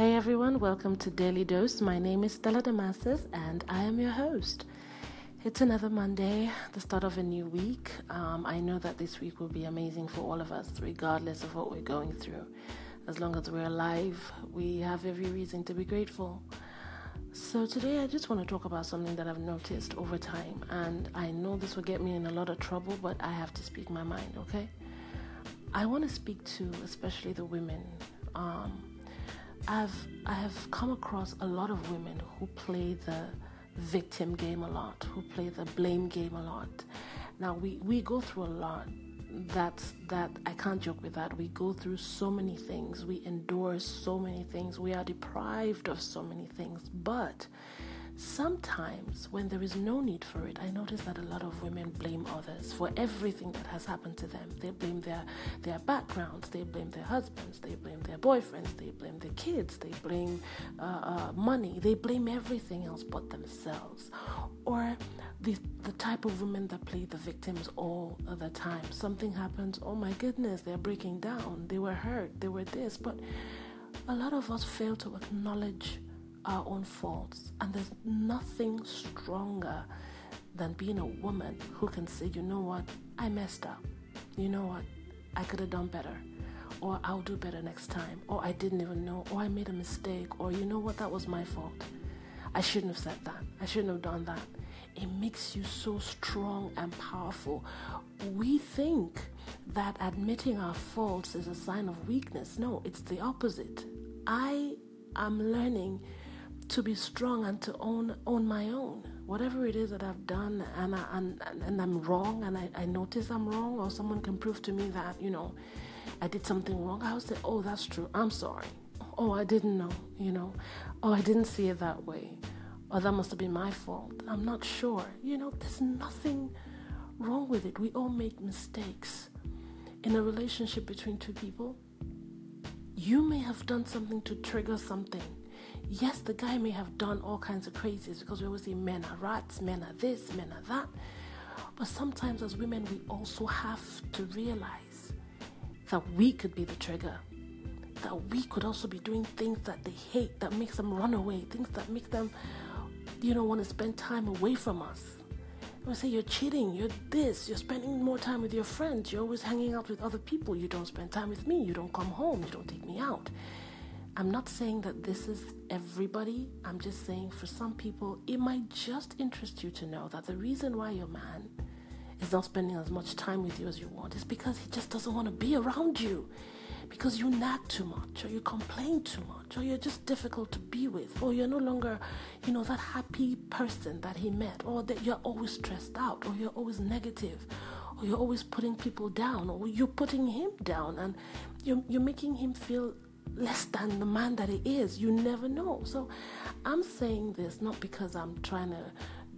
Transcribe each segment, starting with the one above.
Hey everyone, welcome to Daily Dose. My name is Stella Damasis and I am your host. It's another Monday, the start of a new week. Um, I know that this week will be amazing for all of us, regardless of what we're going through. As long as we're alive, we have every reason to be grateful. So, today I just want to talk about something that I've noticed over time, and I know this will get me in a lot of trouble, but I have to speak my mind, okay? I want to speak to especially the women. Um, I've I have come across a lot of women who play the victim game a lot, who play the blame game a lot. Now we, we go through a lot. That's that I can't joke with that. We go through so many things. We endure so many things. We are deprived of so many things. But Sometimes, when there is no need for it, I notice that a lot of women blame others for everything that has happened to them. They blame their, their backgrounds, they blame their husbands, they blame their boyfriends, they blame their kids, they blame uh, uh, money, they blame everything else but themselves. Or the, the type of women that play the victims all the time. Something happens, oh my goodness, they're breaking down, they were hurt, they were this. But a lot of us fail to acknowledge our own faults. And there's nothing stronger than being a woman who can say, you know what, I messed up. You know what, I could have done better. Or I'll do better next time. Or I didn't even know. Or I made a mistake. Or you know what, that was my fault. I shouldn't have said that. I shouldn't have done that. It makes you so strong and powerful. We think that admitting our faults is a sign of weakness. No, it's the opposite. I am learning to be strong and to own own my own. Whatever it is that I've done and I, and, and I'm wrong and I, I notice I'm wrong or someone can prove to me that you know I did something wrong I will say oh that's true. I'm sorry. Oh I didn't know you know. Oh I didn't see it that way. Or that must have been my fault. I'm not sure. You know there's nothing wrong with it. We all make mistakes. In a relationship between two people you may have done something to trigger something Yes, the guy may have done all kinds of crazies because we always say men are rats, men are this, men are that. But sometimes as women, we also have to realize that we could be the trigger. That we could also be doing things that they hate, that makes them run away, things that make them, you know, want to spend time away from us. We say you're cheating, you're this, you're spending more time with your friends, you're always hanging out with other people, you don't spend time with me, you don't come home, you don't take me out. I'm not saying that this is everybody. I'm just saying for some people, it might just interest you to know that the reason why your man is not spending as much time with you as you want is because he just doesn't want to be around you. Because you nag too much, or you complain too much, or you're just difficult to be with, or you're no longer, you know, that happy person that he met, or that you're always stressed out, or you're always negative, or you're always putting people down, or you're putting him down, and you're, you're making him feel less than the man that he is. You never know. So I'm saying this not because I'm trying to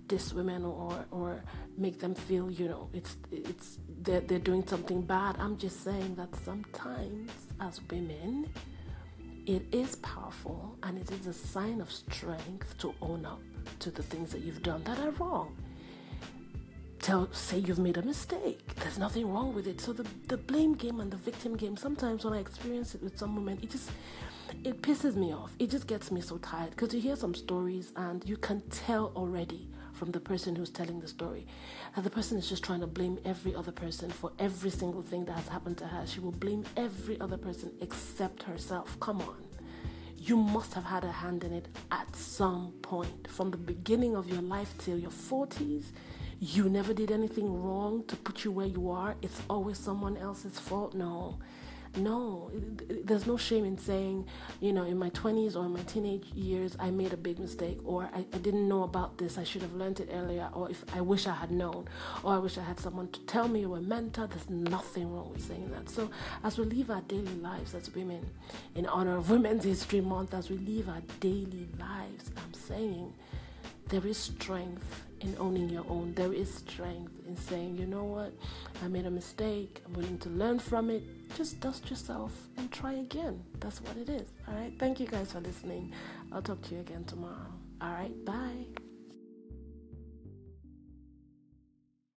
diss women or or make them feel you know it's it's they're, they're doing something bad. I'm just saying that sometimes as women it is powerful and it is a sign of strength to own up to the things that you've done that are wrong tell say you've made a mistake. There's nothing wrong with it. So the the blame game and the victim game. Sometimes when I experience it with some women, it just it pisses me off. It just gets me so tired because you hear some stories and you can tell already from the person who's telling the story that the person is just trying to blame every other person for every single thing that has happened to her. She will blame every other person except herself. Come on. You must have had a hand in it at some point. From the beginning of your life till your 40s, you never did anything wrong to put you where you are. It's always someone else's fault. No, no, there's no shame in saying, you know, in my 20s or in my teenage years, I made a big mistake, or I, I, didn't know about this, I should have learned it earlier, or if I wish I had known, or I wish I had someone to tell me or a mentor. There's nothing wrong with saying that. So, as we live our daily lives as women, in honor of Women's History Month, as we live our daily lives, I'm saying there is strength in owning your own. There is strength in saying, you know what, I made a mistake. I'm willing to learn from it. Just dust yourself and try again. That's what it is. All right. Thank you guys for listening. I'll talk to you again tomorrow. All right. Bye.